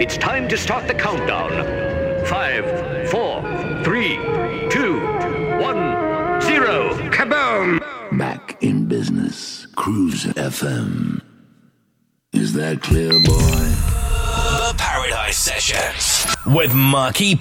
It's time to start the countdown. Five, four, three, two, one, zero. Kaboom! Mac in business. Cruise FM. Is that clear, boy? The Paradise Sessions with Marquis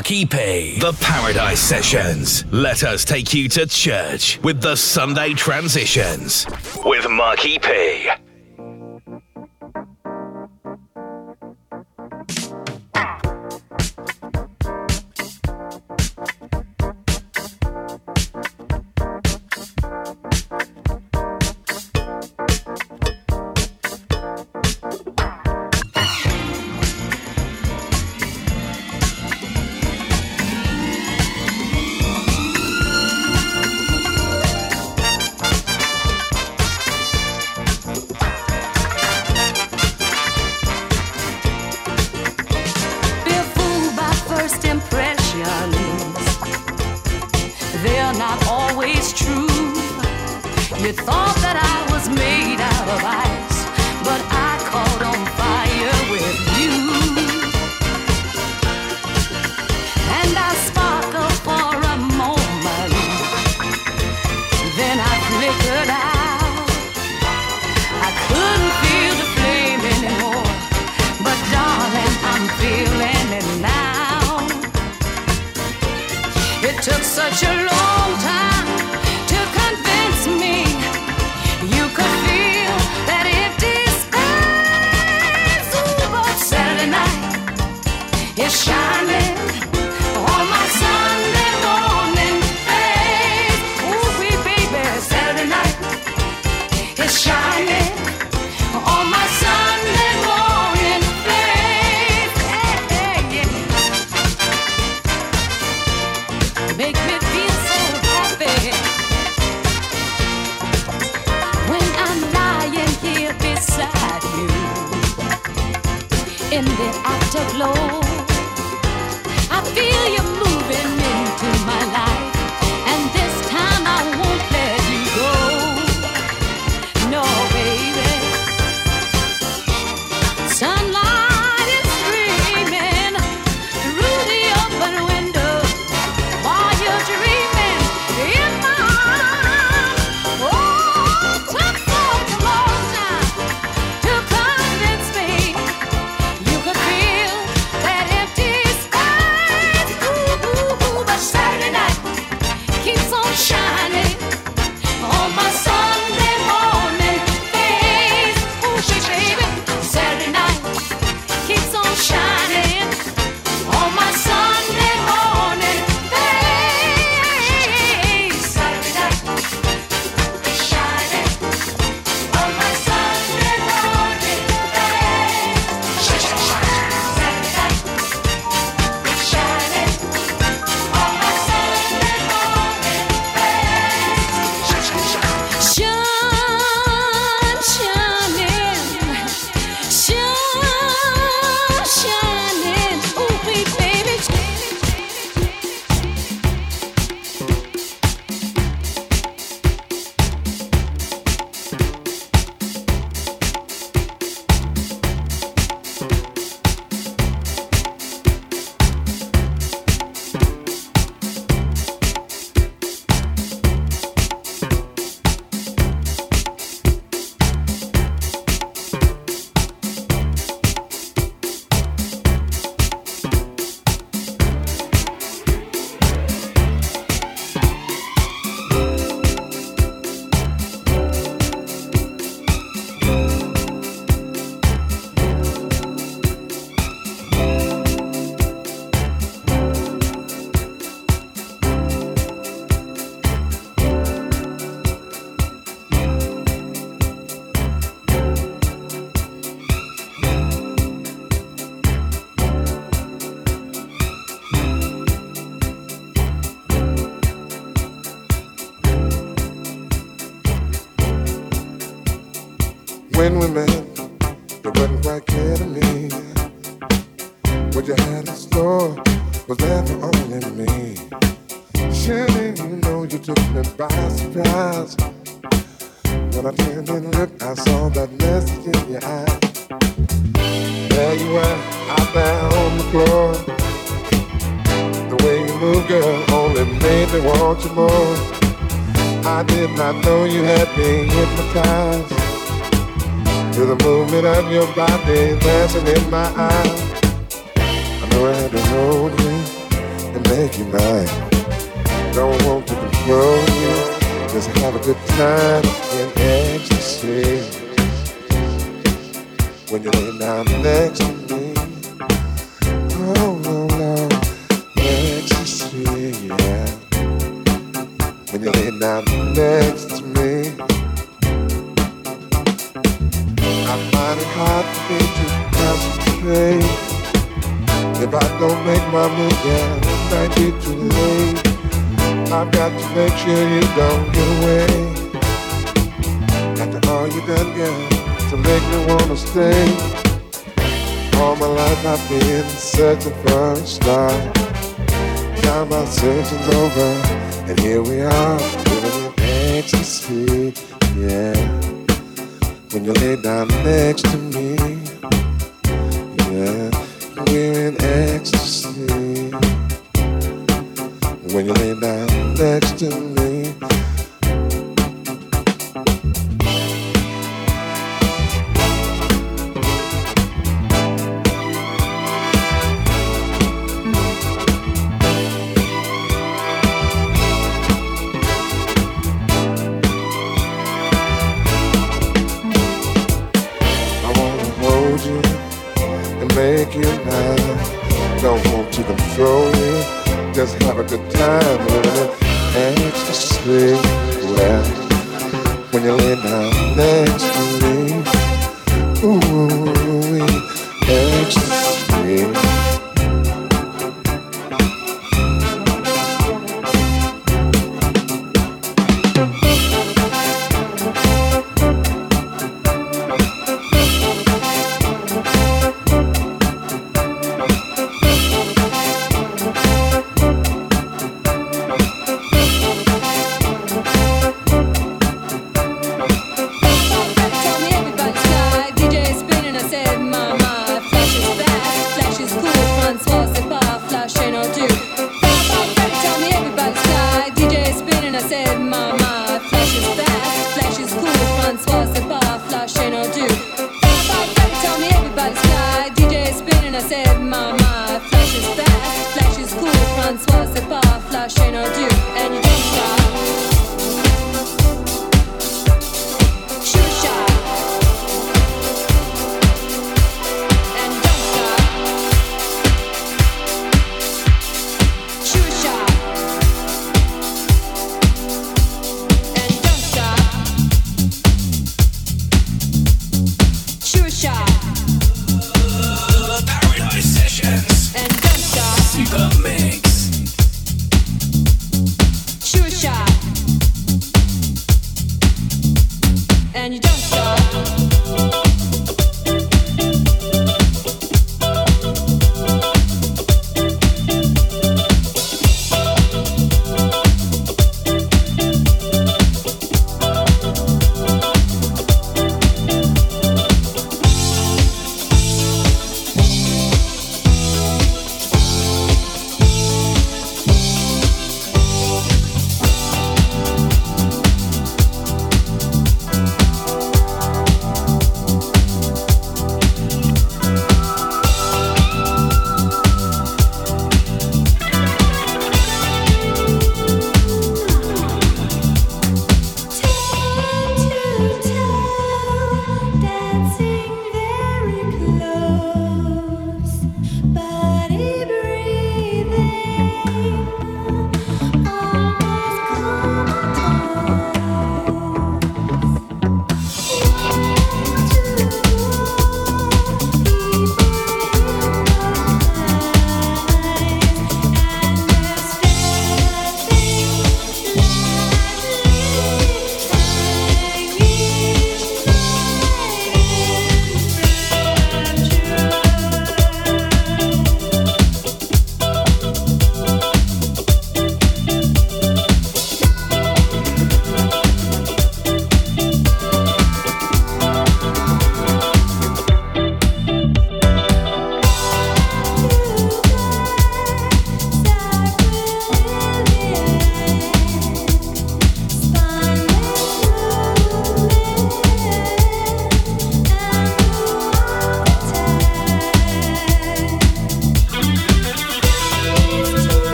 Marquee P. The Paradise Sessions. Let us take you to church with the Sunday Transitions with Marquee P.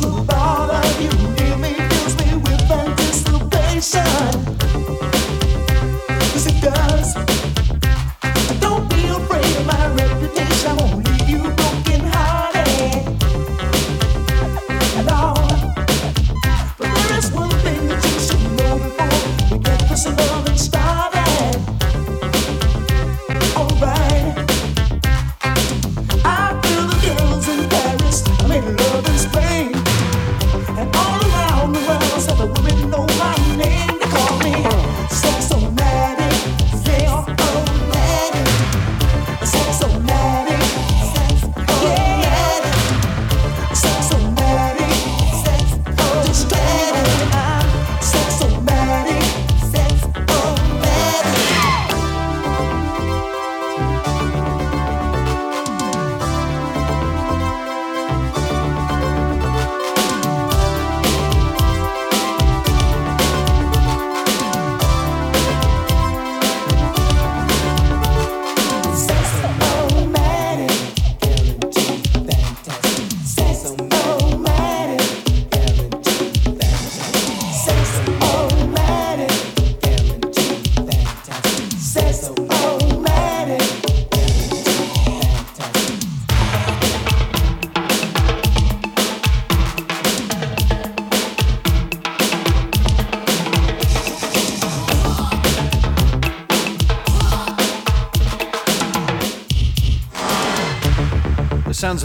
sounds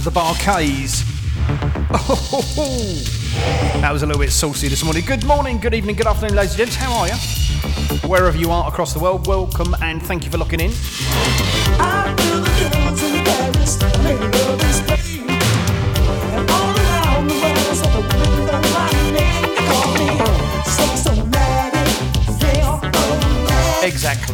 the Bar-Kays. Oh, that was a little bit saucy this morning. Good morning, good evening, good afternoon, ladies and gents. How are you? Wherever you are across the world, welcome and thank you for locking in. Exactly.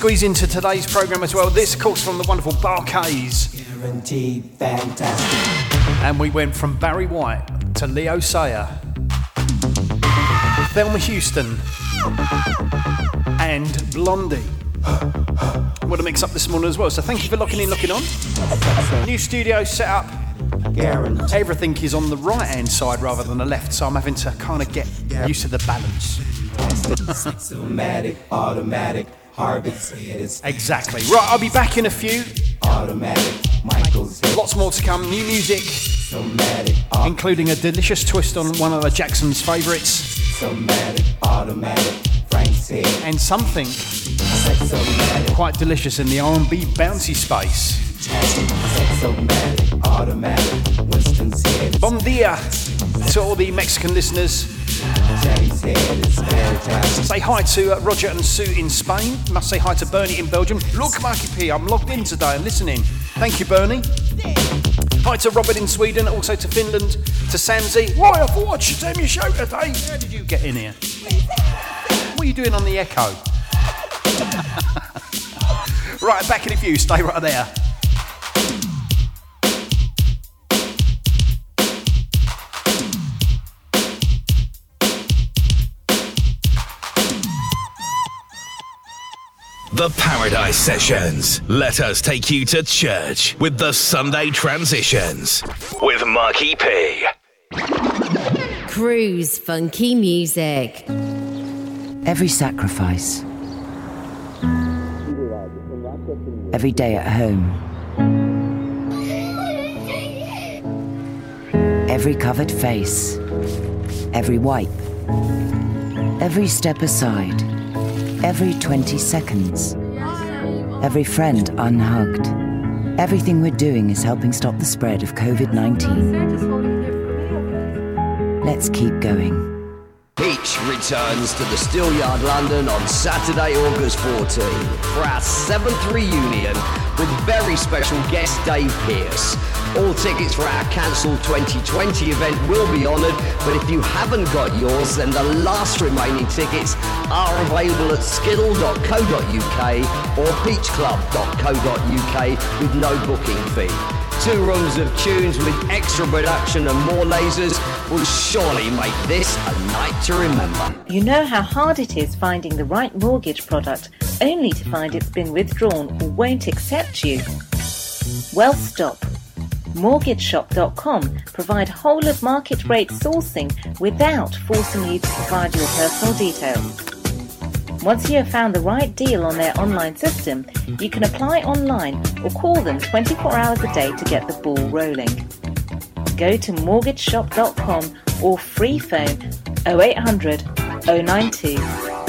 Squeeze into today's programme as well. This, of course, from the wonderful Bar-Kays. Guaranteed fantastic. And we went from Barry White to Leo Sayer, Thelma Houston, and Blondie. What a mix up this morning as well. So thank you for locking in, looking on. New studio set up. Everything is on the right hand side rather than the left, so I'm having to kind of get used to the balance. Automatic, automatic, harvest Exactly. Right, I'll be back in a few. Automatic, Michael's Lots more to come. New music, Somatic, including a delicious twist on one of the Jackson's favourites, somatic, automatic, Frank's head, and something sexomatic, quite delicious in the R&B bouncy space. sexomatic, automatic, Winston's head, Bon dia to all the Mexican listeners. Say hi to uh, Roger and Sue in Spain. Must say hi to Bernie in Belgium. Look, Marky P, I'm logged in today and listening. Thank you, Bernie. Hi to Robert in Sweden, also to Finland, to Samsey. Right, I thought I should tell your show today. How did you get in here? What are you doing on the echo? right, back in a few. Stay right there. The Paradise Sessions. Let us take you to church with the Sunday Transitions with Marky P. Cruise funky music. Every sacrifice. Every day at home. Every covered face. Every wipe. Every step aside. Every 20 seconds. Every friend unhugged. Everything we're doing is helping stop the spread of COVID 19. Let's keep going. Peach returns to the Steelyard London on Saturday, August 14 for our seventh reunion with very special guest Dave Pearce. All tickets for our cancelled 2020 event will be honoured, but if you haven't got yours, then the last remaining tickets are available at skiddle.co.uk or peachclub.co.uk with no booking fee. Two rooms of tunes with extra production and more lasers will surely make this a night to remember. You know how hard it is finding the right mortgage product only to find it's been withdrawn or won't accept you? Well, stop. MortgageShop.com provide whole of market rate sourcing without forcing you to provide your personal details. Once you have found the right deal on their online system, you can apply online or call them 24 hours a day to get the ball rolling. Go to mortgageshop.com or free phone 0800 092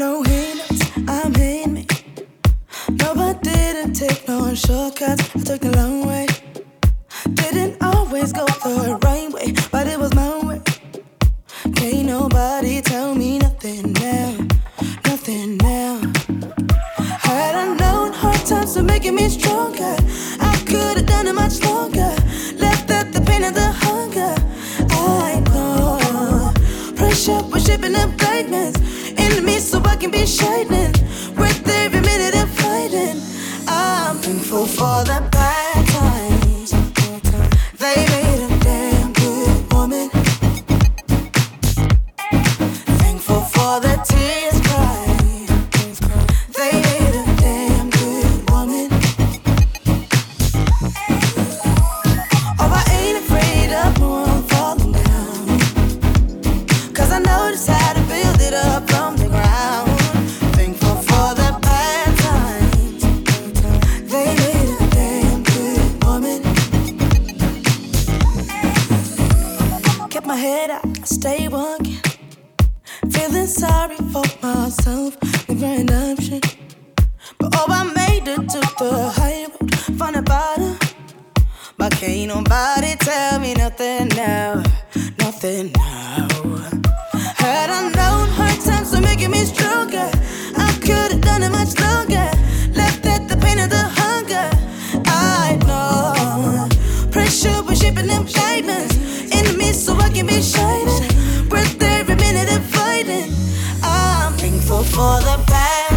No hindrance, I'm in me. No, I didn't take no shortcuts. I took the long way. Didn't always go the right way, but it was my way. Can't nobody tell me nothing now, nothing now. Had I known hard times were making me stronger, I could have done it much longer. Left out the pain and the hunger. I know pressure was shaping up greatness can be shining. Worth every minute of fighting. I'm thankful for the bad stay walking. Feeling sorry for myself, regretting option. But oh, I made it to the high road, from the bottom. But can't nobody tell me nothing now, nothing now. Had I known hard times were making me stronger, I could have done it much longer. Left at the pain of the hunger. I know pressure so I can be shining. Worth every minute of fighting. I'm thankful for the bad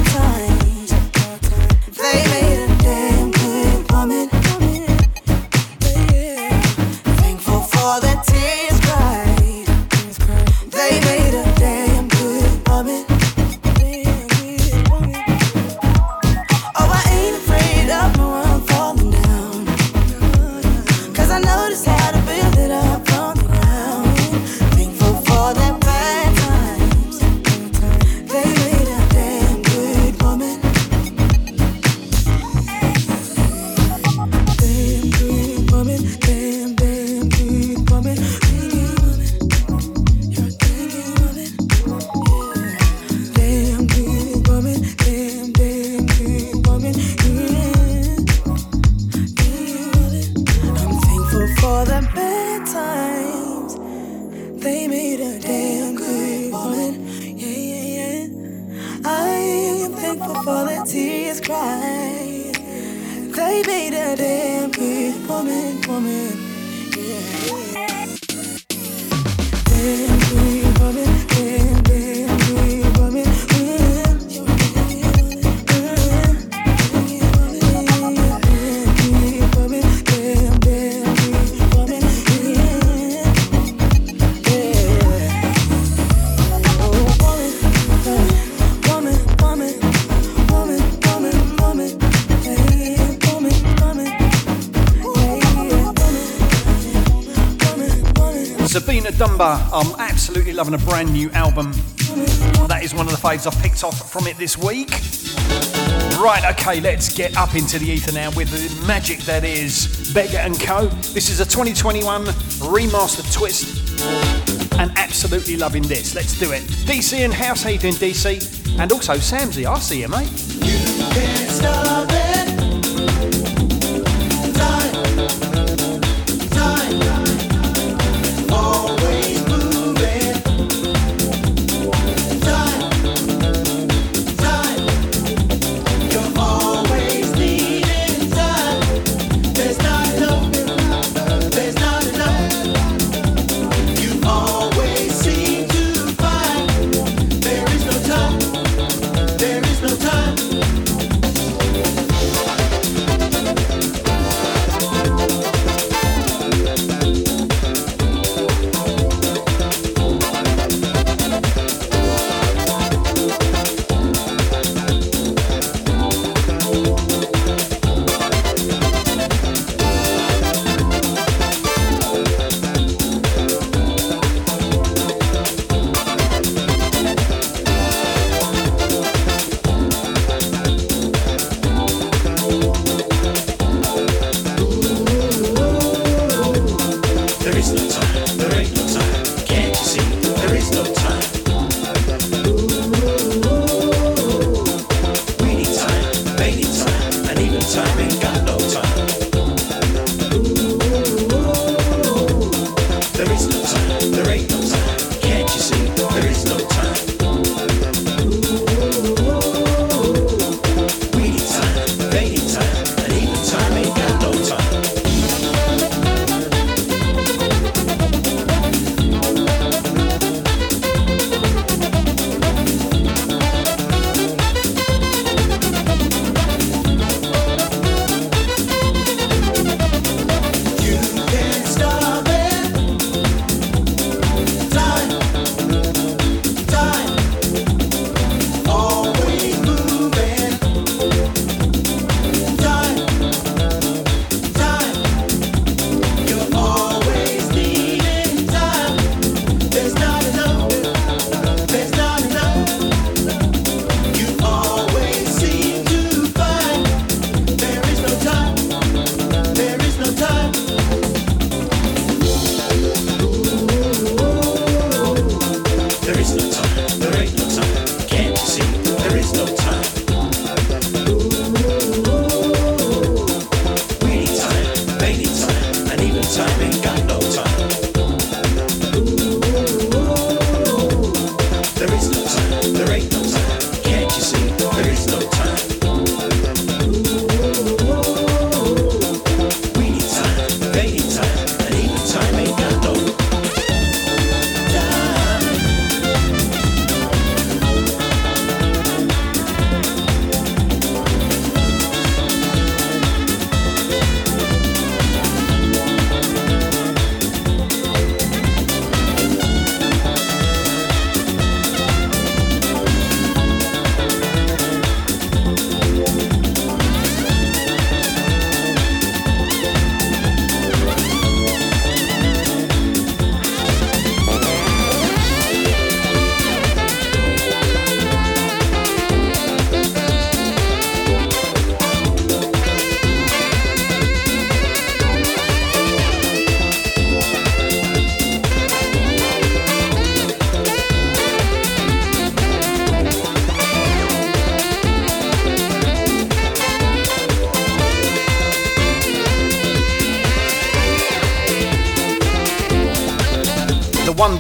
absolutely loving a brand new album. That is one of the faves I've picked off from it this week. Right, okay, let's get up into the ether now with the magic that is Beggar and Co. This is a 2021 remastered twist, and absolutely loving this. Let's do it. DC and House, how you doing, DC? And also Samsy, I see you, mate. Can't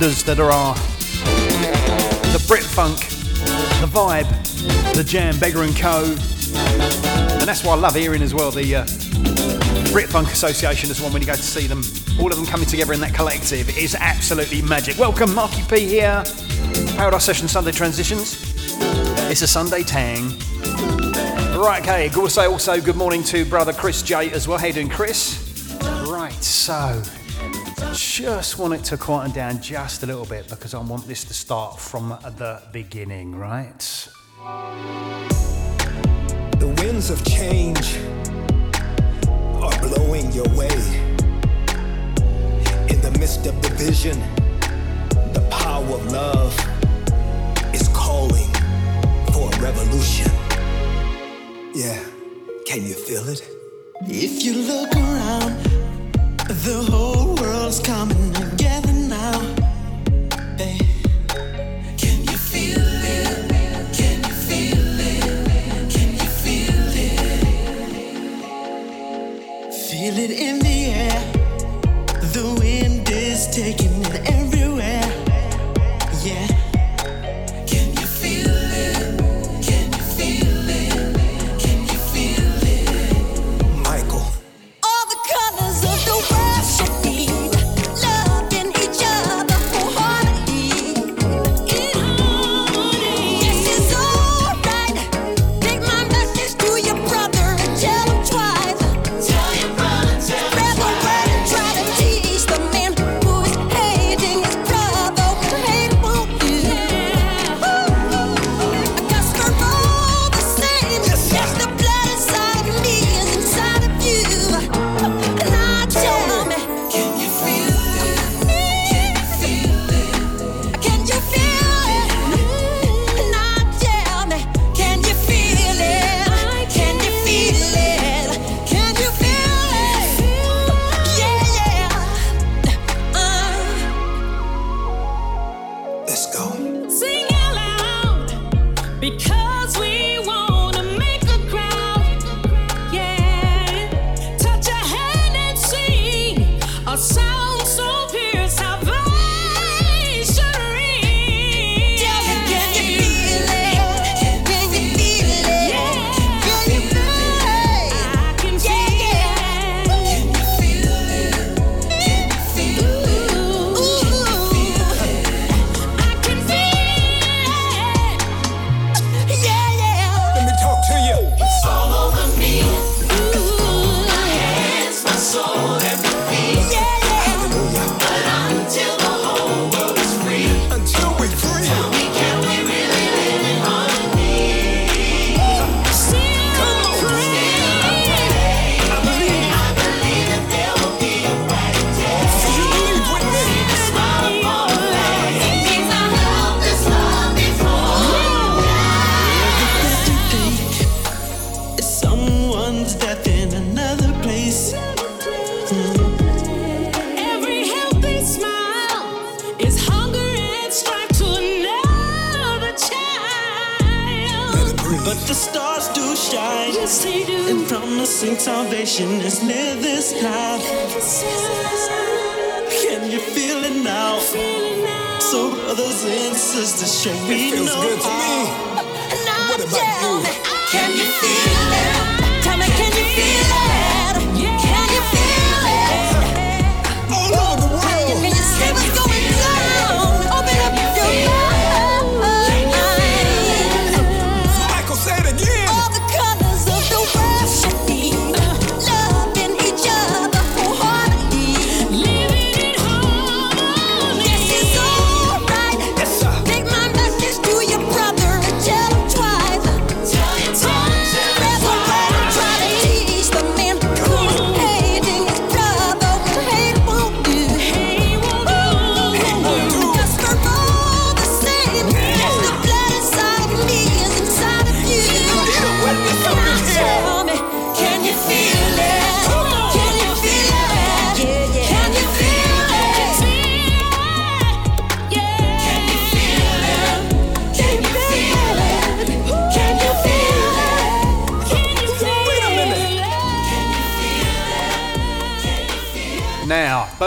wonders that are our the Brit Funk, the vibe, the jam, Beggar and Co. And that's why I love hearing as well the uh, Brit Funk Association as well when you go to see them. All of them coming together in that collective is absolutely magic. Welcome, Marky P here. Paradise Session Sunday Transitions. It's a Sunday tang. Right, okay. Gotta say also good morning to brother Chris J as well. How you doing, Chris? Right, so just want it to quieten down just a little bit because I want this to start from the beginning, right? The winds of change are blowing your way. In the midst of division, the power of love is calling for a revolution. Yeah, can you feel it? If you look around,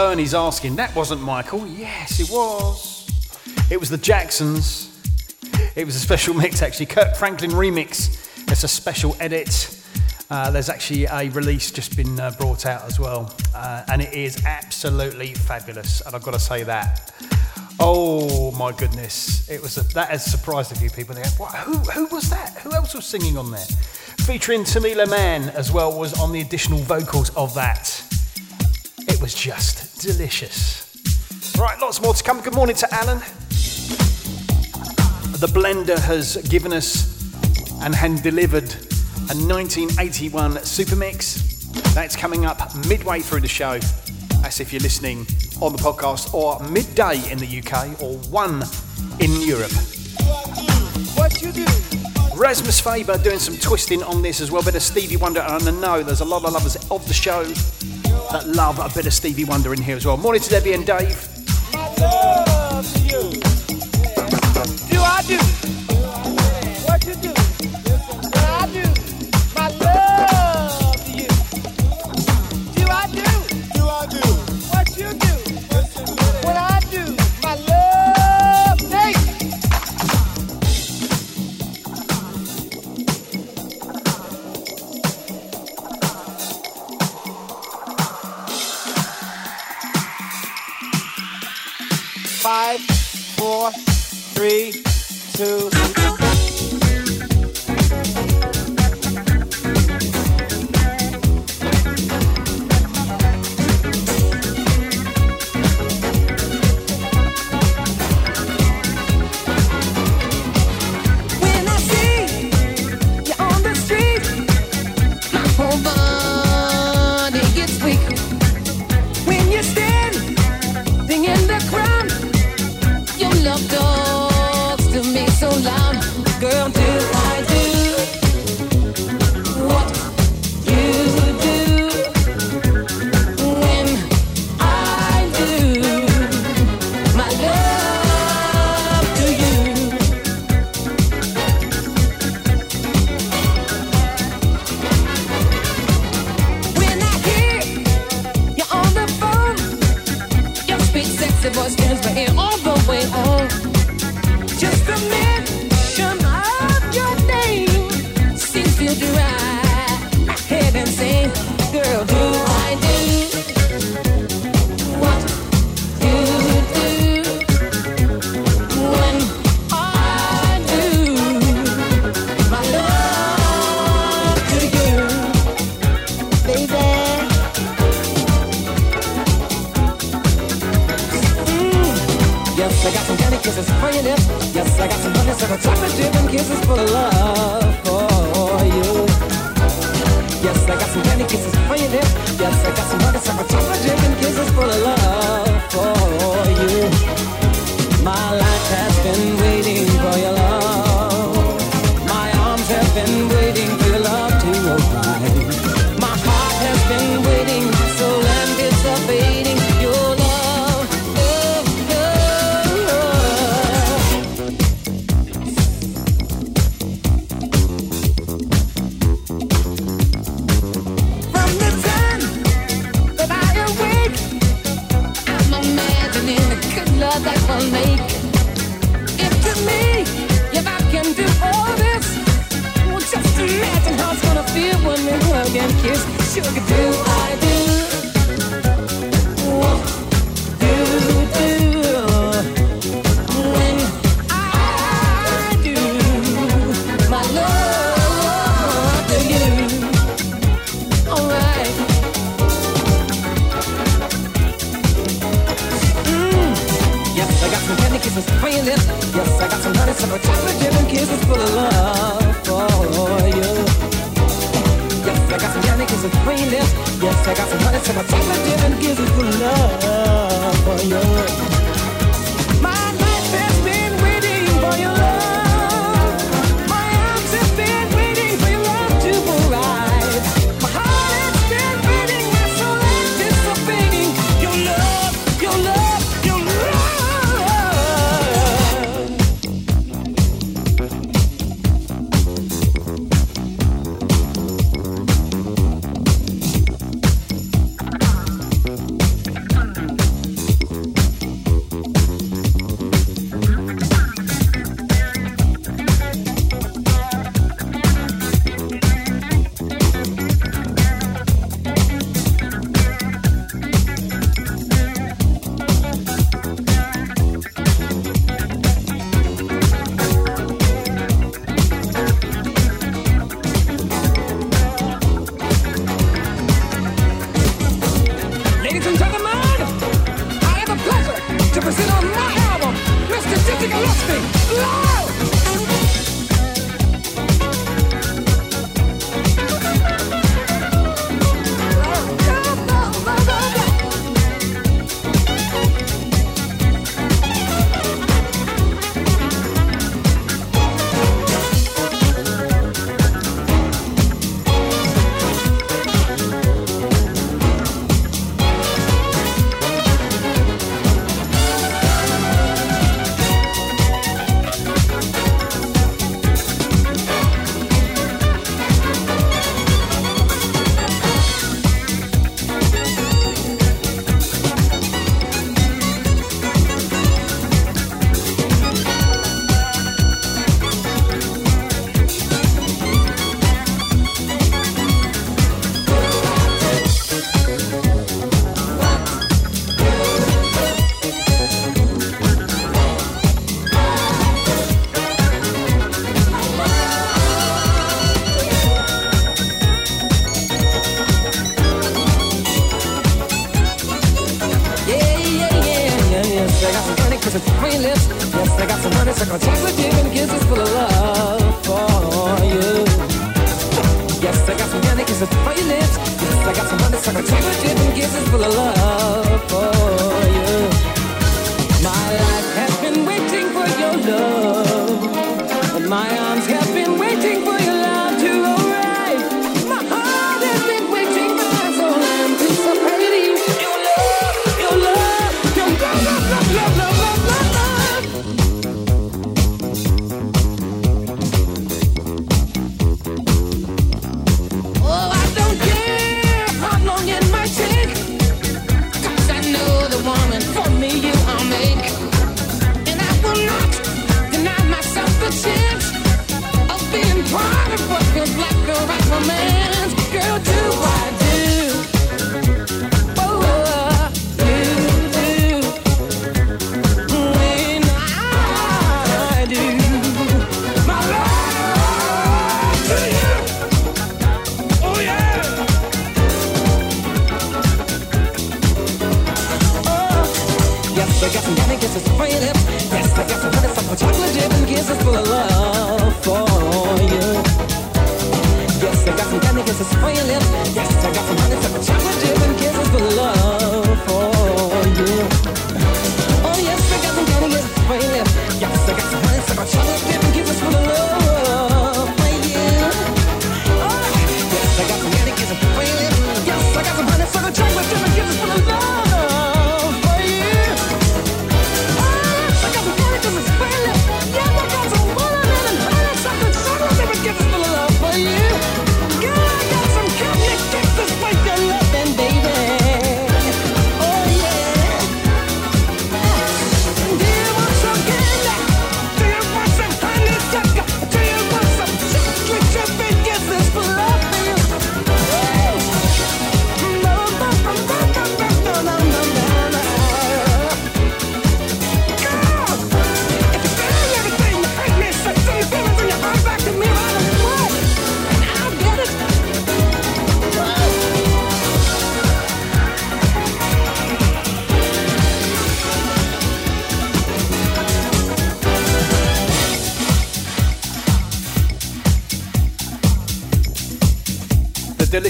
Bernie's asking, that wasn't Michael. Yes, it was. It was the Jacksons. It was a special mix, actually. Kirk Franklin remix. It's a special edit. Uh, there's actually a release just been uh, brought out as well, uh, and it is absolutely fabulous. And I've got to say that. Oh my goodness, it was a, that has surprised a few people. They go, what, who, who was that? Who else was singing on there? Featuring Tamela Mann as well was on the additional vocals of that. It was just delicious. Right, lots more to come. Good morning to Alan. The blender has given us and hand delivered a 1981 Supermix. That's coming up midway through the show. That's if you're listening on the podcast or midday in the UK or one in Europe. What you do? Rasmus Faber doing some twisting on this as well, bit of Stevie Wonder, and I know there's a lot of lovers of the show that love a bit of Stevie Wonder in here as well. Morning to Debbie and Dave. I love you. Do I do? do I do? What you do? three, two.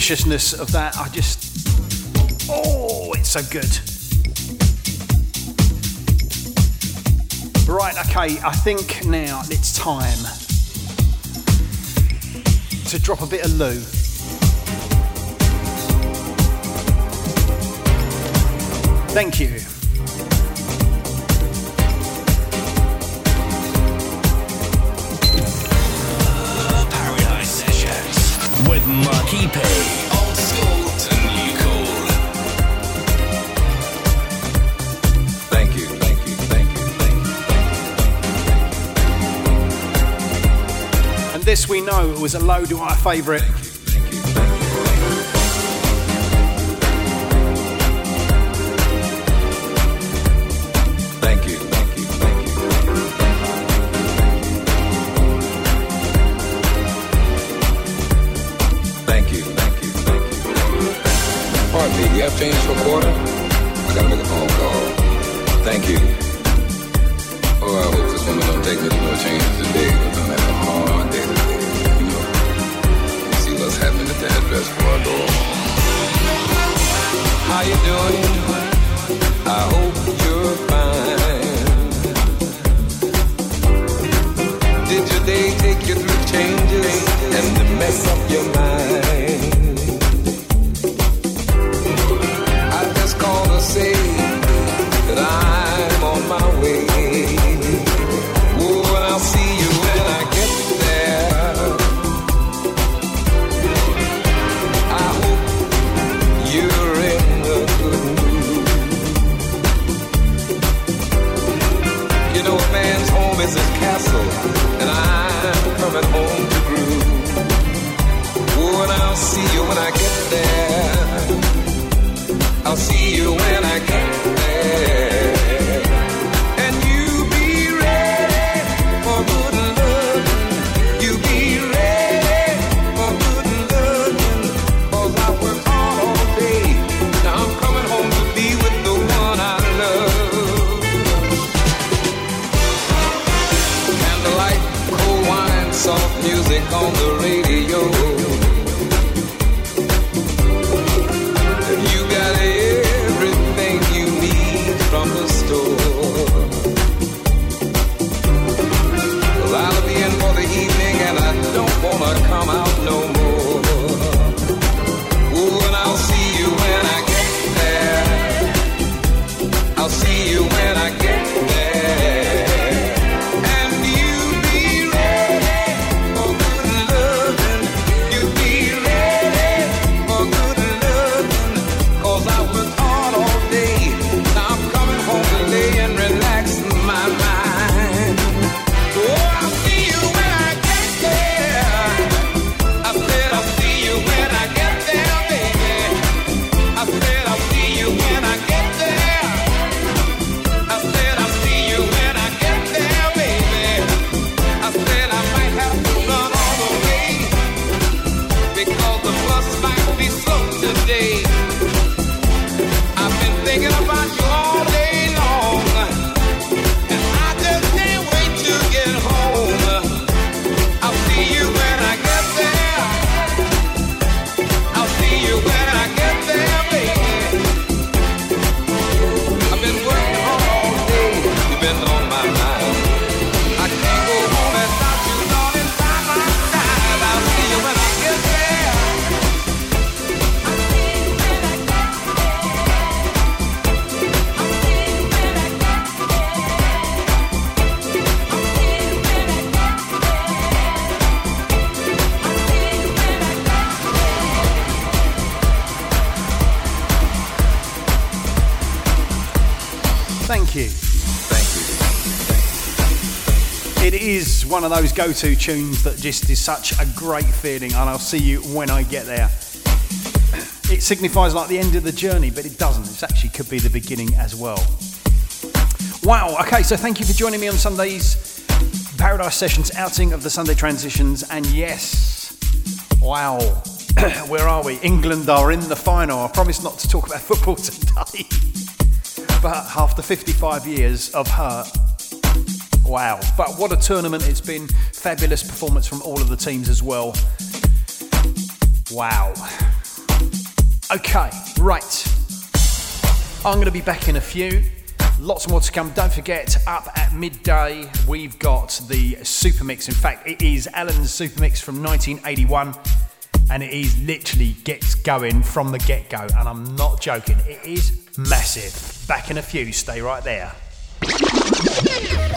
deliciousness of that, I just. Oh, it's so good. Right, okay, I think now it's time to drop a bit of lube. Thank you. was a low of I favourite. Of those go to tunes that just is such a great feeling, and I'll see you when I get there. It signifies like the end of the journey, but it doesn't. It actually could be the beginning as well. Wow, okay, so thank you for joining me on Sunday's Paradise Sessions outing of the Sunday Transitions, and yes, wow, where are we? England are in the final. I promise not to talk about football today, but after 55 years of hurt, Wow. But what a tournament it's been. Fabulous performance from all of the teams as well. Wow. Okay, right. I'm going to be back in a few. Lots more to come. Don't forget, up at midday, we've got the Super Mix. In fact, it is Alan's Super Mix from 1981, and it is literally gets going from the get go. And I'm not joking, it is massive. Back in a few. Stay right there.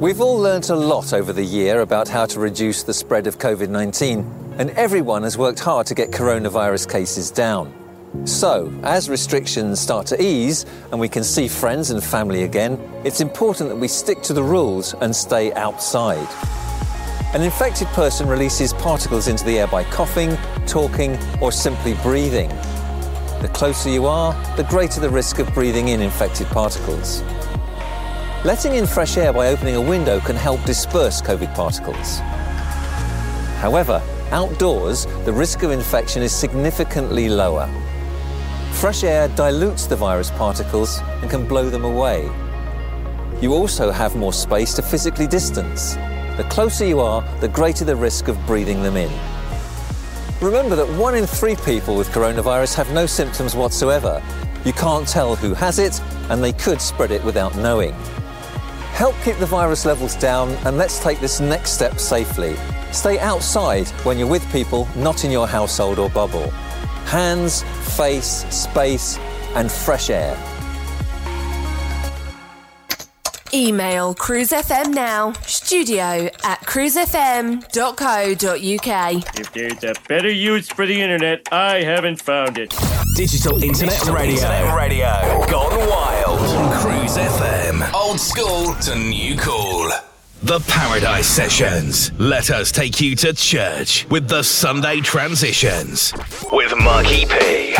We've all learnt a lot over the year about how to reduce the spread of COVID 19, and everyone has worked hard to get coronavirus cases down. So, as restrictions start to ease and we can see friends and family again, it's important that we stick to the rules and stay outside. An infected person releases particles into the air by coughing, talking, or simply breathing. The closer you are, the greater the risk of breathing in infected particles. Letting in fresh air by opening a window can help disperse COVID particles. However, outdoors, the risk of infection is significantly lower. Fresh air dilutes the virus particles and can blow them away. You also have more space to physically distance. The closer you are, the greater the risk of breathing them in. Remember that one in three people with coronavirus have no symptoms whatsoever. You can't tell who has it, and they could spread it without knowing. Help keep the virus levels down and let's take this next step safely. Stay outside when you're with people not in your household or bubble. Hands, face, space, and fresh air. Email cruisefm now, studio at cruisefm.co.uk. If there's a better use for the internet, I haven't found it. Digital Internet, Digital Radio. Internet radio. Gone wild. Cruise FM. Old school to new cool. The Paradise Sessions. Let us take you to church with the Sunday Transitions. With Marky P.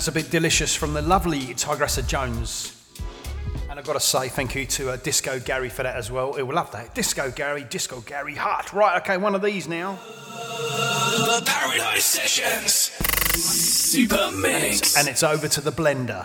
that's a bit delicious from the lovely Tygressa Jones. And I've got to say thank you to uh, Disco Gary for that as well. It will love that. Disco Gary, Disco Gary Hart. Right, okay, one of these now. The Paradise Sessions. Super Mix. And it's over to the blender.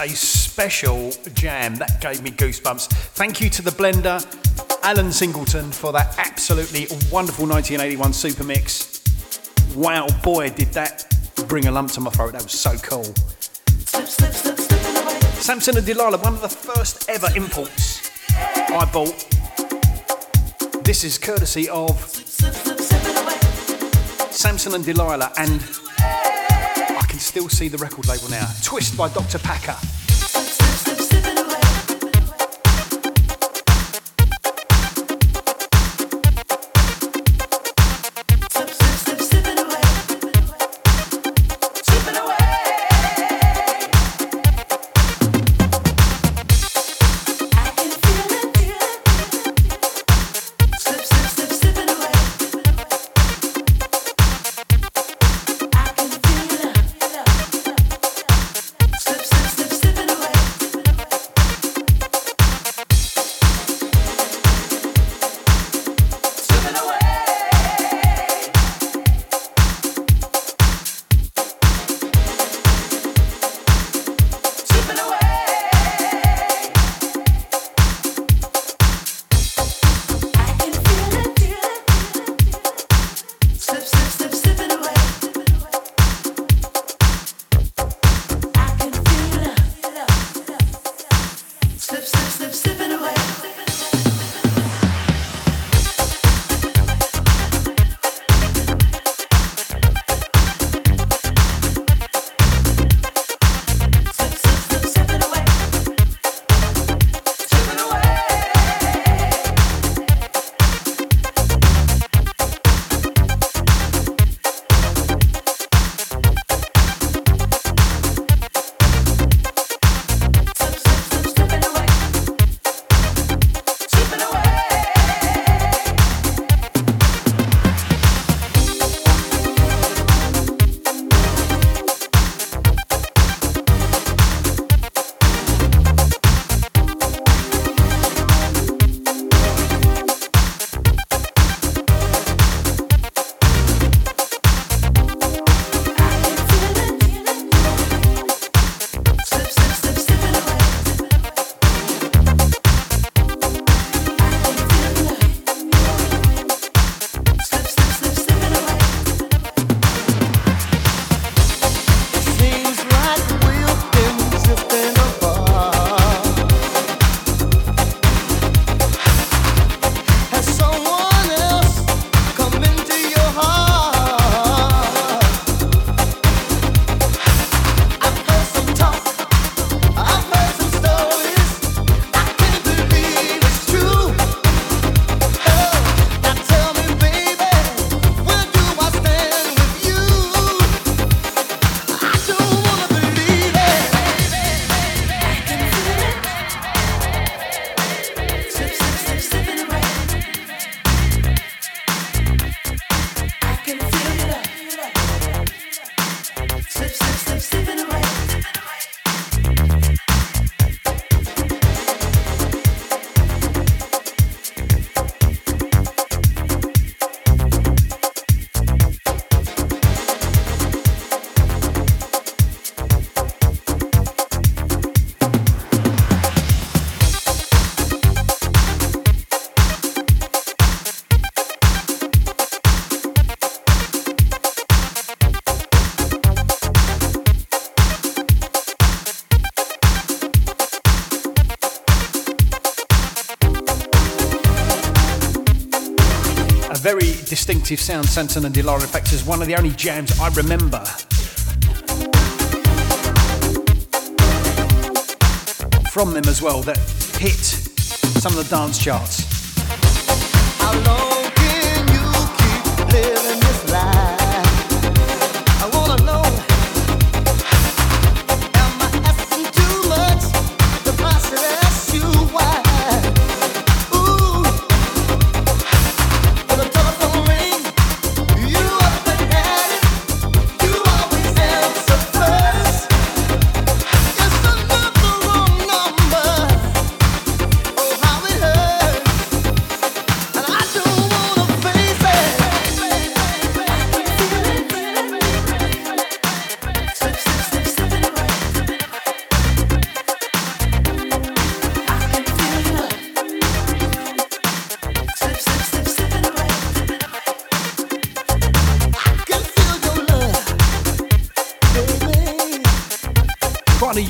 A special jam. That gave me goosebumps. Thank you to the blender, Allan Singleton, for that absolutely wonderful 1981 super mix. Wow, boy, did that bring a lump to my throat. That was so cool. Samson and Delilah, one of the first ever imports I bought. This is courtesy of Samson and Delilah, and I can still see the record label now. Twist by Dr. Packer. Distinctive sound, Samson and. In fact, is one of the only jams I remember from them as well that hit some of the dance charts.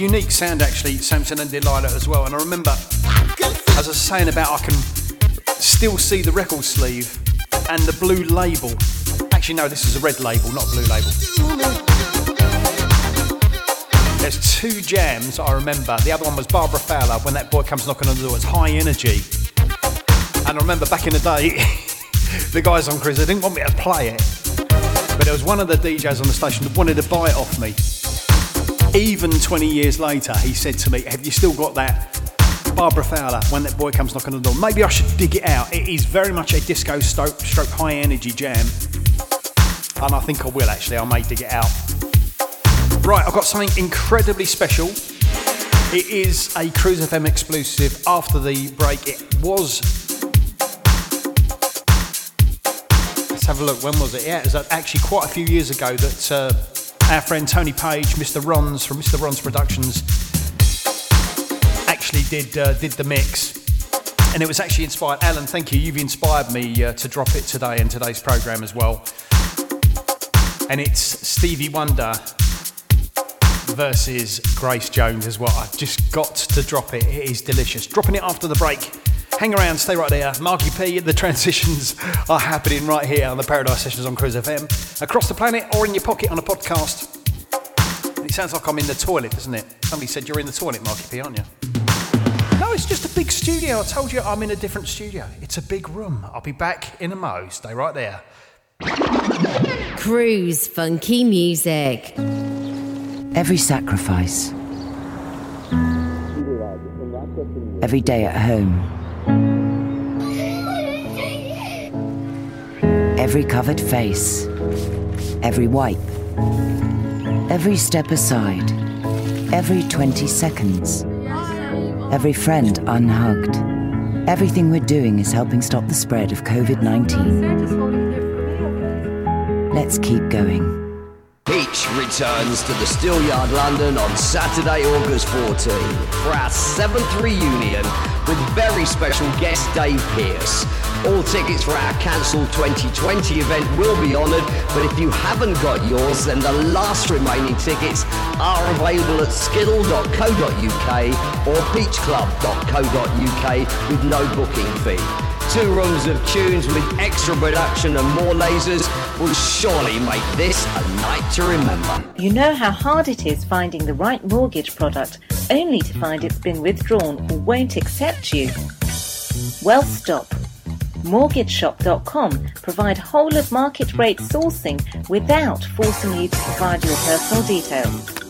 Unique sound actually, Samson and Delilah as well. And I remember, as I was saying about, I can still see the record sleeve and the blue label. Actually, no, this is a red label, not a blue label. There's two jams I remember. The other one was Barbara Fowler, When That Boy Comes Knocking on the Door. It's high energy. And I remember back in the day, the guys on Cruise, they didn't want me to play it. But there was one of the DJs on the station that wanted to buy it off me. Even 20 years later, he said to me, Have you still got that Barbara Fowler, When That Boy Comes Knocking on the Door? Maybe I should dig it out. It is very much a disco stroke, stroke high energy jam. And I think I will actually, I may dig it out. Right, I've got something incredibly special. It is a Cruise FM exclusive after the break. It was. Let's have a look. When was it? Yeah, it was actually quite a few years ago that uh, our friend Tony Page, Mr. Rons from Mr. Rons Productions, actually did uh, did the mix. And it was actually inspired. Allan, thank you. You've inspired me uh, to drop it today in today's program as well. And it's Stevie Wonder versus Grace Jones as well. I've just got to drop it. It is delicious. Dropping it after the break. Hang around, stay right there. Marky P, the transitions are happening right here on the Paradise Sessions on Cruise FM. Across the planet or in your pocket on a podcast. It sounds like I'm in the toilet, doesn't it? Somebody said you're in the toilet, Marky P, aren't you? No, it's just a big studio. I told you I'm in a different studio. It's a big room. I'll be back in a mo. Stay right there. Cruise funky music. Every sacrifice. Every day at home. Every covered face. Every wipe. Every step aside. Every 20 seconds. Every friend unhugged. Everything we're doing is helping stop the spread of COVID 19. Let's keep going. Peach returns to the Steelyard London on Saturday, August 14 for our seventh reunion with very special guest Dave Pearce. All tickets for our cancelled 2020 event will be honoured, but if you haven't got yours, then the last remaining tickets are available at skiddle.co.uk or peachclub.co.uk with no booking fee. Two rooms of tunes with extra production and more lasers will surely make this a night to remember. You know how hard it is finding the right mortgage product only to find it's been withdrawn or won't accept you? Well, stop. MortgageShop.com provide whole of market rate sourcing without forcing you to provide your personal details.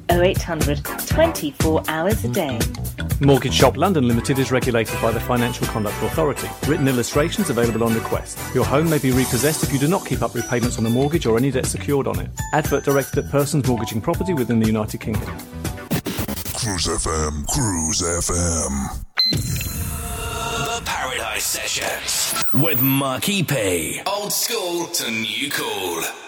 0800 24 hours a day. Mortgage Shop London Limited is regulated by the Financial Conduct Authority. Written illustrations available on request. Your home may be repossessed if you do not keep up repayments on a mortgage or any debt secured on it. Advert directed at persons mortgaging property within the United Kingdom. Cruise FM, Cruise FM. The Paradise Sessions with Marky P. Old school to new cool.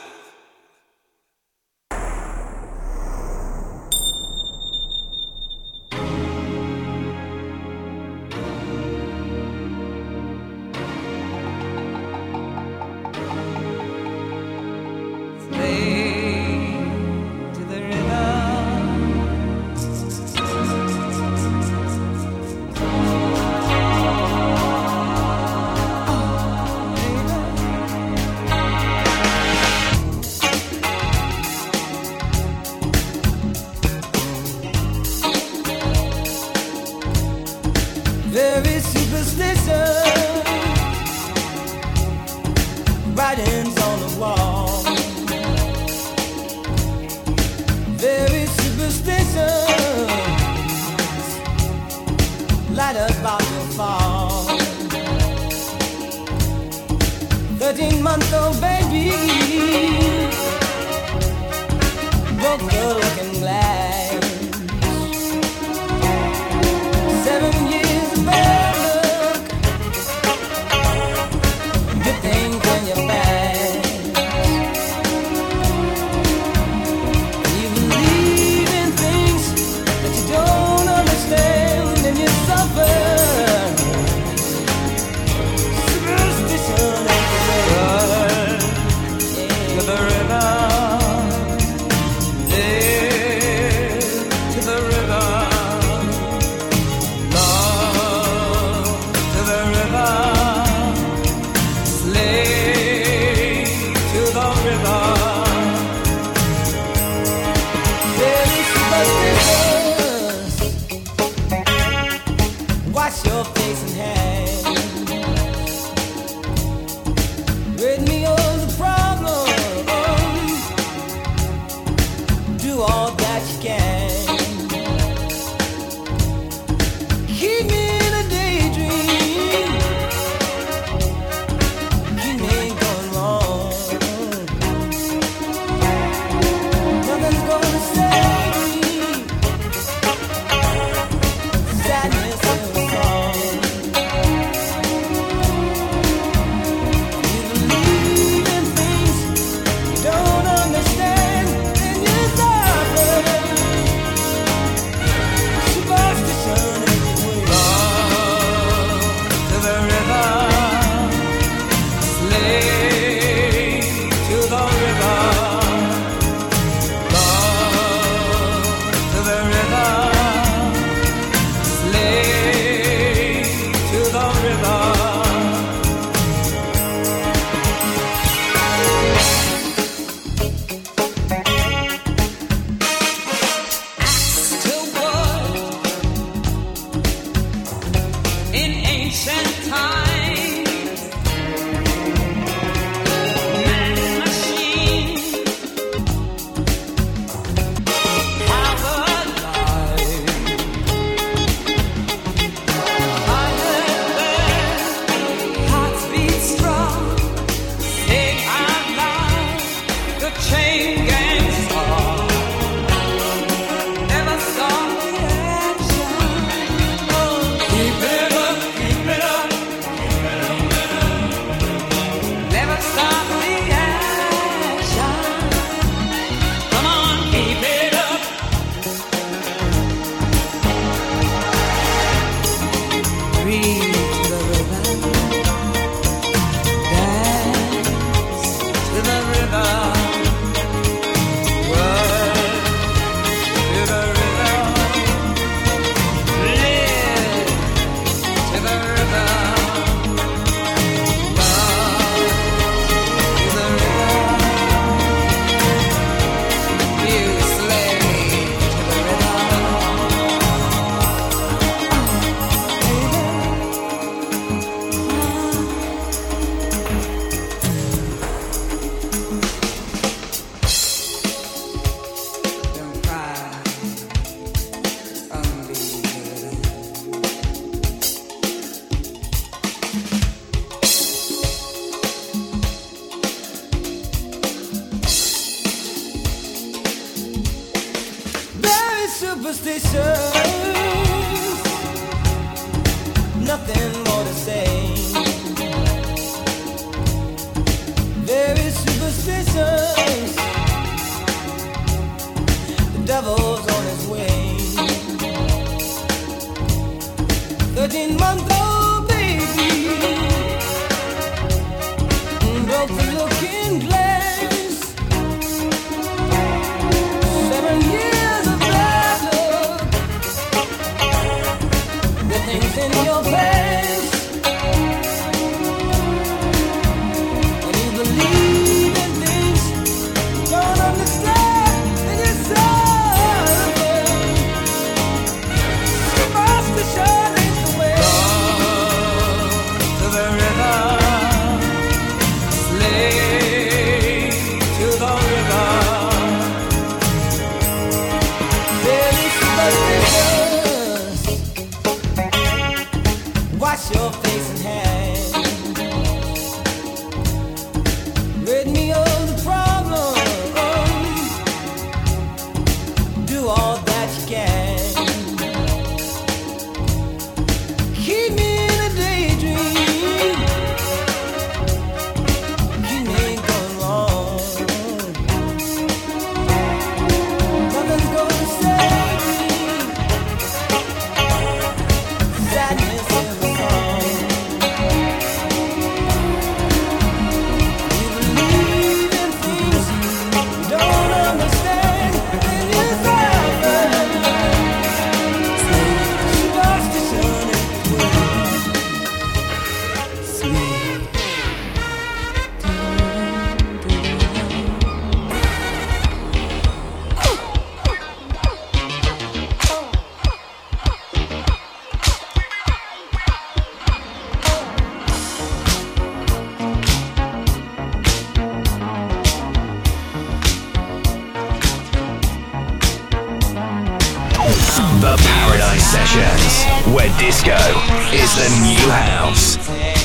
Is the new house.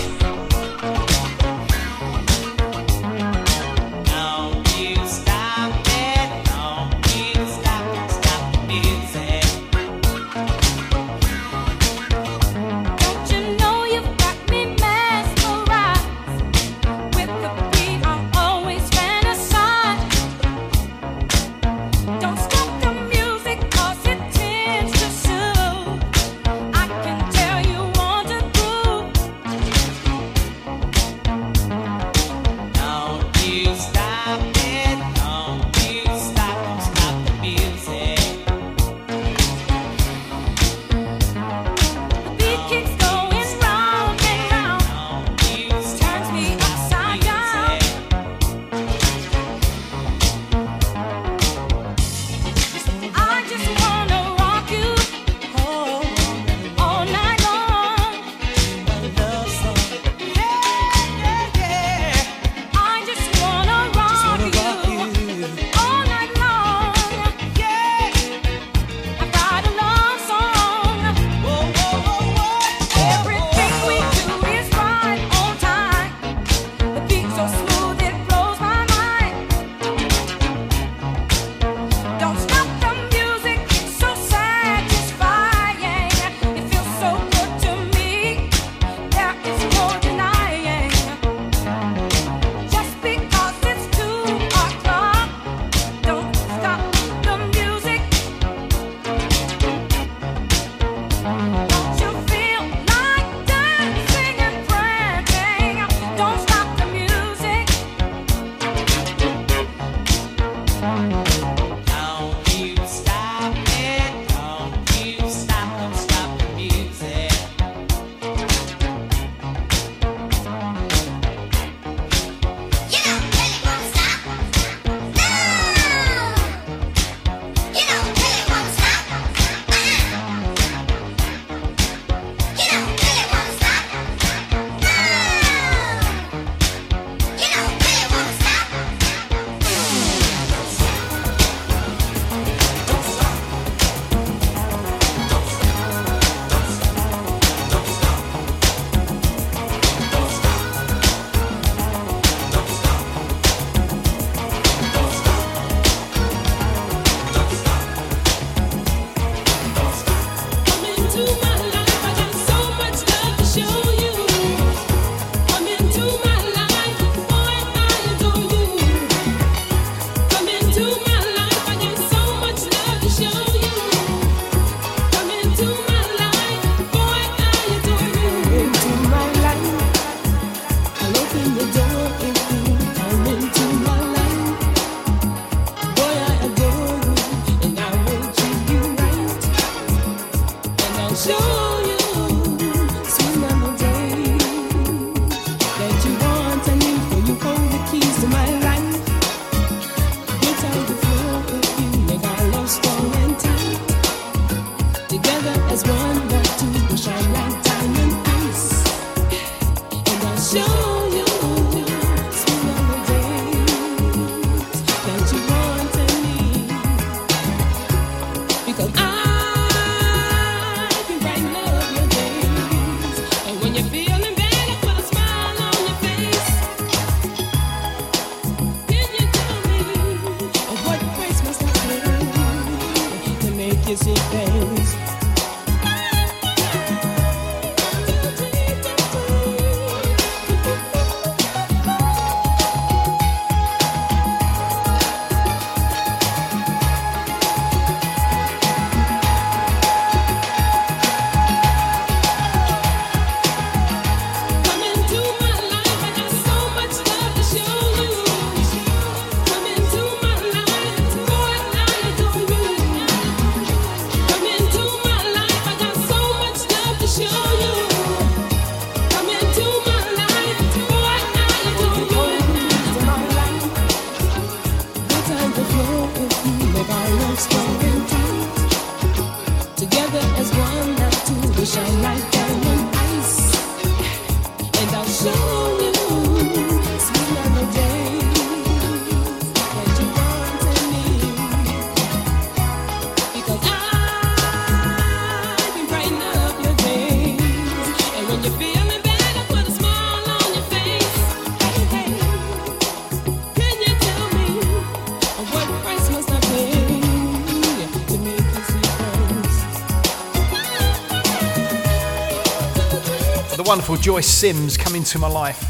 wonderful Joyce Sims come into my life.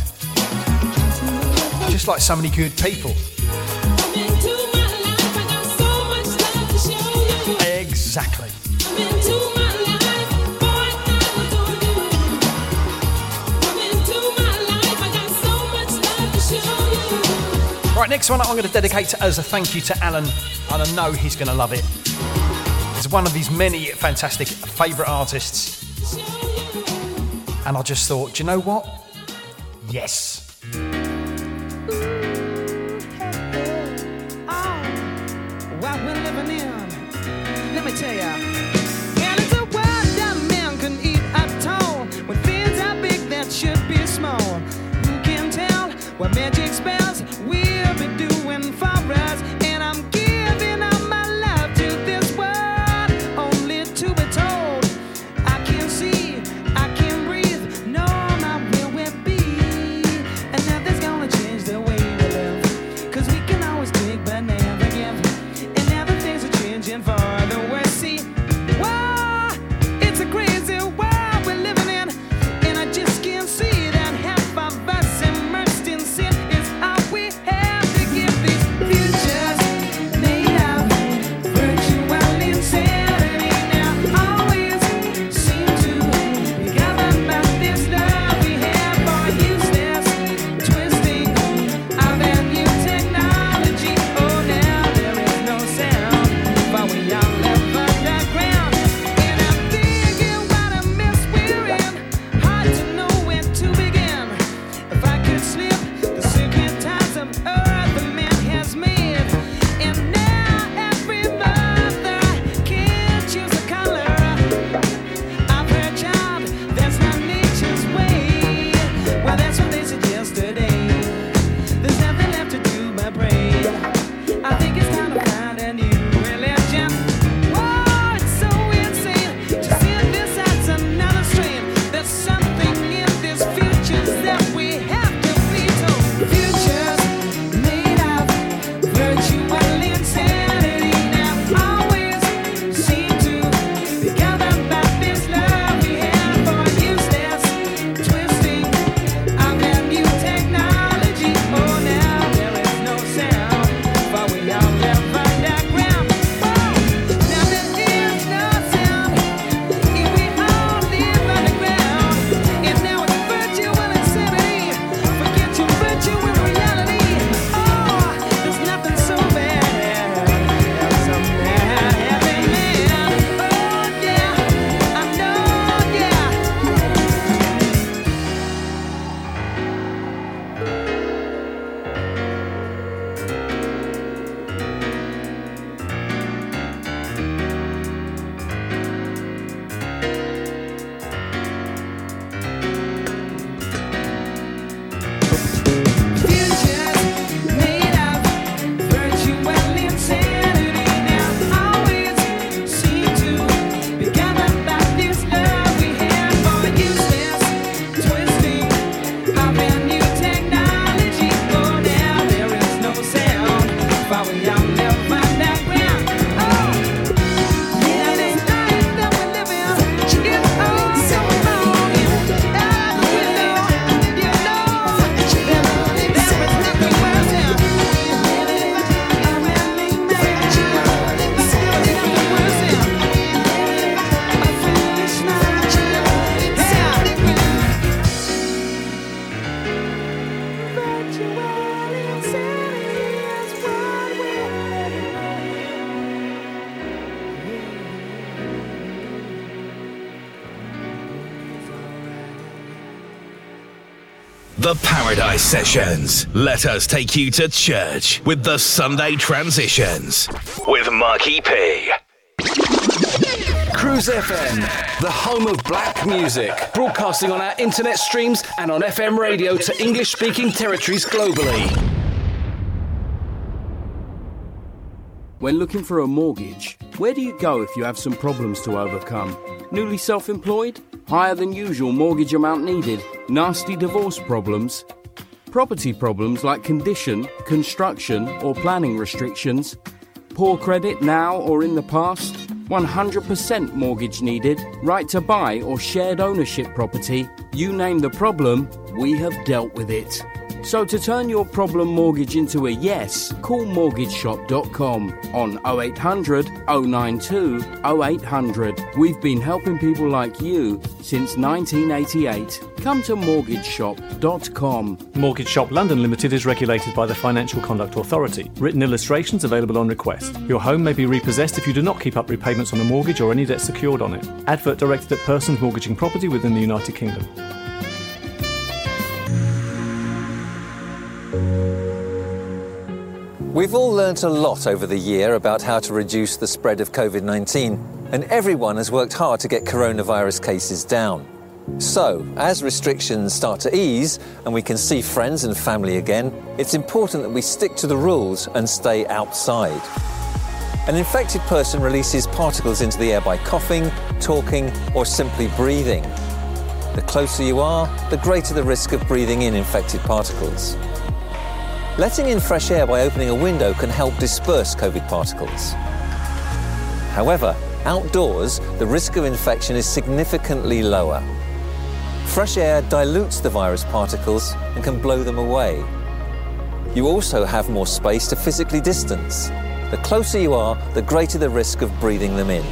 Just like so many good people. Exactly. Right, next one I'm going to dedicate as a thank you to Alan, and I know he's going to love it. He's one of these many fantastic favourite artists. And I just thought, do you know what? Yes. Paradise Sessions. Let us take you to church with the Sunday Transitions with Marky P. Cruise FM, the home of black music, broadcasting on our internet streams and on FM radio to English speaking territories globally. When looking for a mortgage, where do you go if you have some problems to overcome? Newly self employed? Higher than usual mortgage amount needed? Nasty divorce problems? Property problems like condition, construction, or planning restrictions? Poor credit now or in the past? 100% mortgage needed? Right to buy or shared ownership property? You name the problem, we have dealt with it. So to turn your problem mortgage into a yes, call mortgageshop.com on 0800 092 0800. We've been helping people like you since 1988. Come to mortgageshop.com. Mortgage Shop London Limited is regulated by the Financial Conduct Authority. Written illustrations available on request. Your home may be repossessed if you do not keep up repayments on a mortgage or any debt secured on it. Advert directed at persons mortgaging property within the United Kingdom. We've all learnt a lot over the year about how to reduce the spread of COVID 19, and everyone has worked hard to get coronavirus cases down. So, as restrictions start to ease and we can see friends and family again, it's important that we stick to the rules and stay outside. An infected person releases particles into the air by coughing, talking, or simply breathing. The closer you are, the greater the risk of breathing in infected particles. Letting in fresh air by opening a window can help disperse COVID particles. However, outdoors, the risk of infection is significantly lower. Fresh air dilutes the virus particles and can blow them away. You also have more space to physically distance. The closer you are, the greater the risk of breathing them in.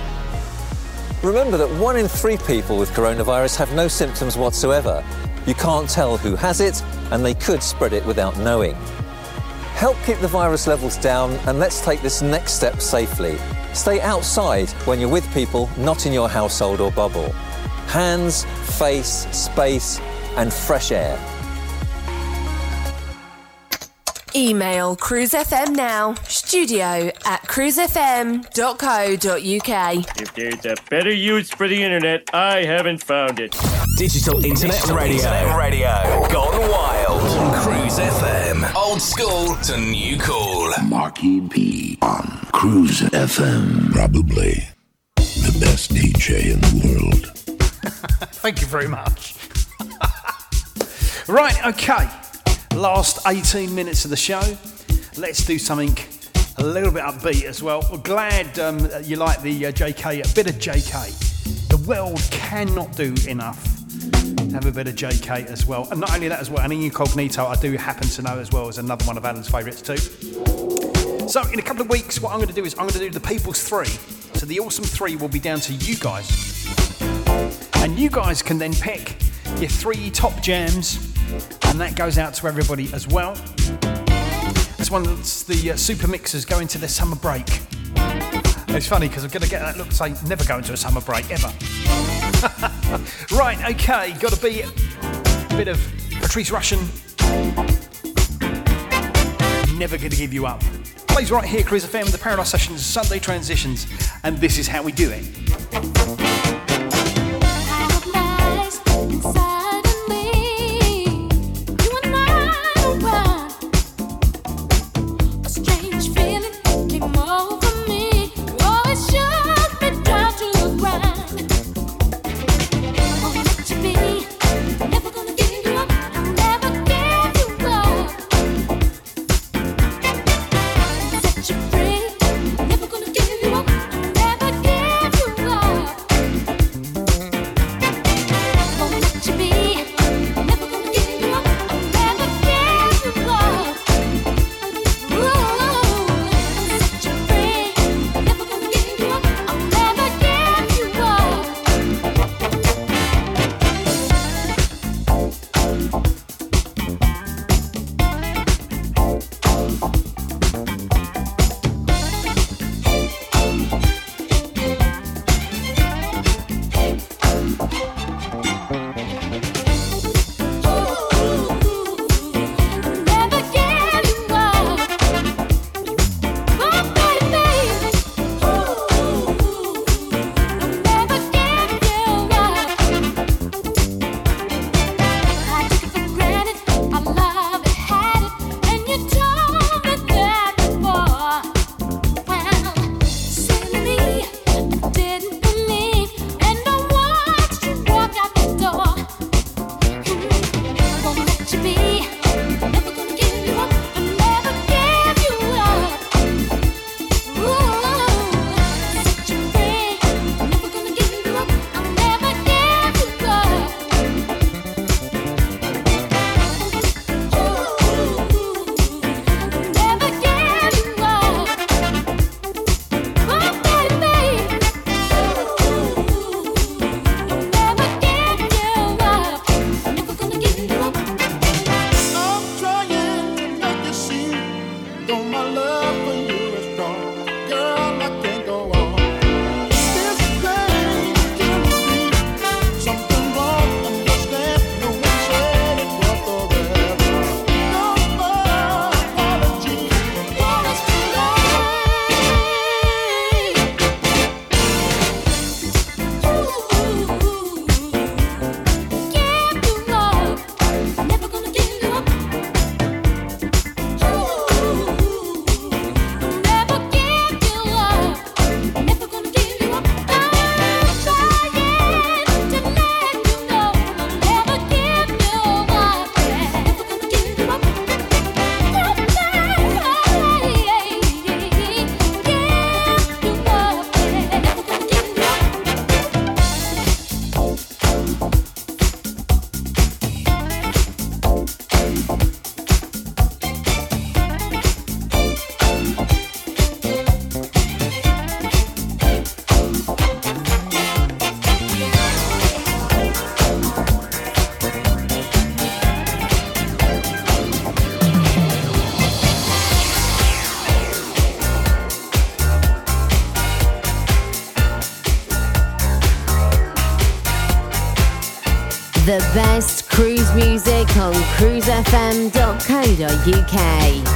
Remember that one in three people with coronavirus have no symptoms whatsoever. You can't tell who has it, and they could spread it without knowing. Help keep the virus levels down, and let's take this next step safely. Stay outside when you're with people not in your household or bubble. Hands, face, space, and fresh air. Email cruisefm now, studio at cruisefm.co.uk. If there's a better use for the internet, I haven't found it. Digital Internet Radio. Internet Radio. Gone wild. on Cruise FM. Old school to new cool. Marky B on Cruise FM. Probably the best DJ in the world. Thank you very much. right, okay. Last 18 minutes of the show. Let's do something a little bit upbeat as well. We're glad um, you like the uh, JK, a bit of JK. The world cannot do enough. Have a bit of JK as well. And not only that as well, and Incognito, I do happen to know as well, is another one of Alan's favourites too. So, in a couple of weeks, what I'm going to do is I'm going to do the People's Three. So, the Awesome Three will be down to you guys. And you guys can then pick your three top jams, and that goes out to everybody as well. This one's the uh, super mixers going to their summer break. It's funny because I'm going to get that look say never going to a summer break ever. right, okay, got to be a bit of Patrice Rushen. Never going to give you up. Plays right here, Cruise FM, the Paradise Sessions, Sunday Transitions, and this is how we do it. The best cruise music on cruisefm.co.uk.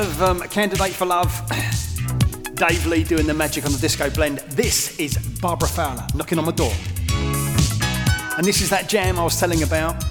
of um, Candidate for Love, Dave Lee doing the magic on the disco blend, this is Barbara Fowler knocking on my door. And this is that jam I was telling about.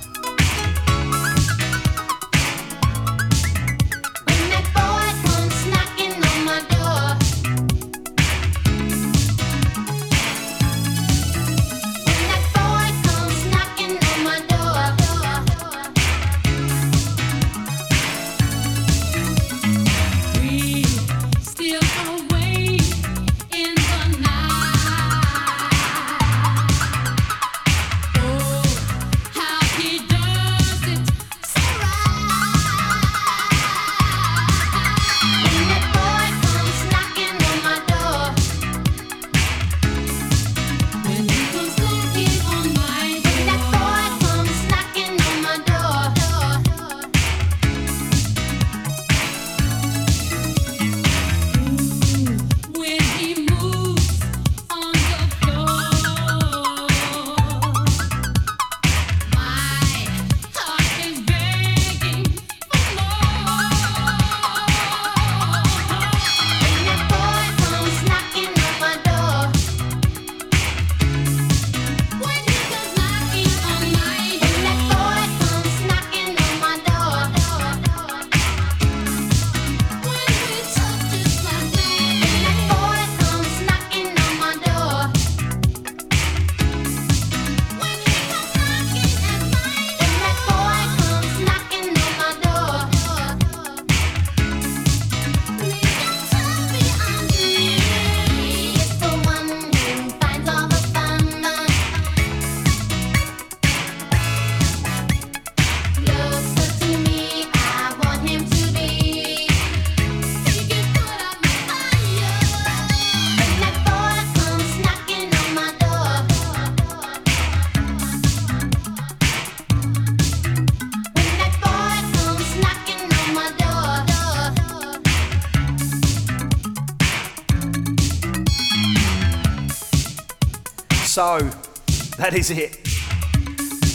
That is it.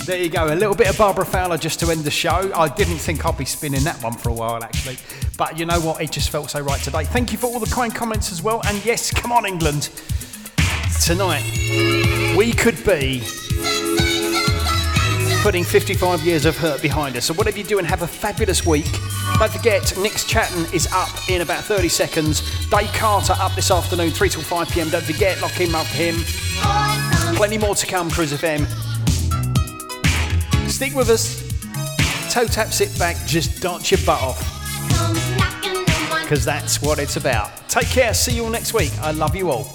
There you go, a little bit of Barbara Fowler just to end the show. I didn't think I'd be spinning that one for a while actually, but you know what? It just felt so right today. Thank you for all the kind comments as well. And yes, come on, England. Tonight, we could be putting 55 years of hurt behind us. So, whatever you do, and have a fabulous week. Don't forget, Nick's chatting is up in about 30 seconds. Dave Carter up this afternoon, 3 till 5 pm. Don't forget, lock him up him. Plenty more to come, Cruise FM. Stick with us. Toe tap, sit back, just dance your butt off. Because that's what it's about. Take care. See you all next week. I love you all.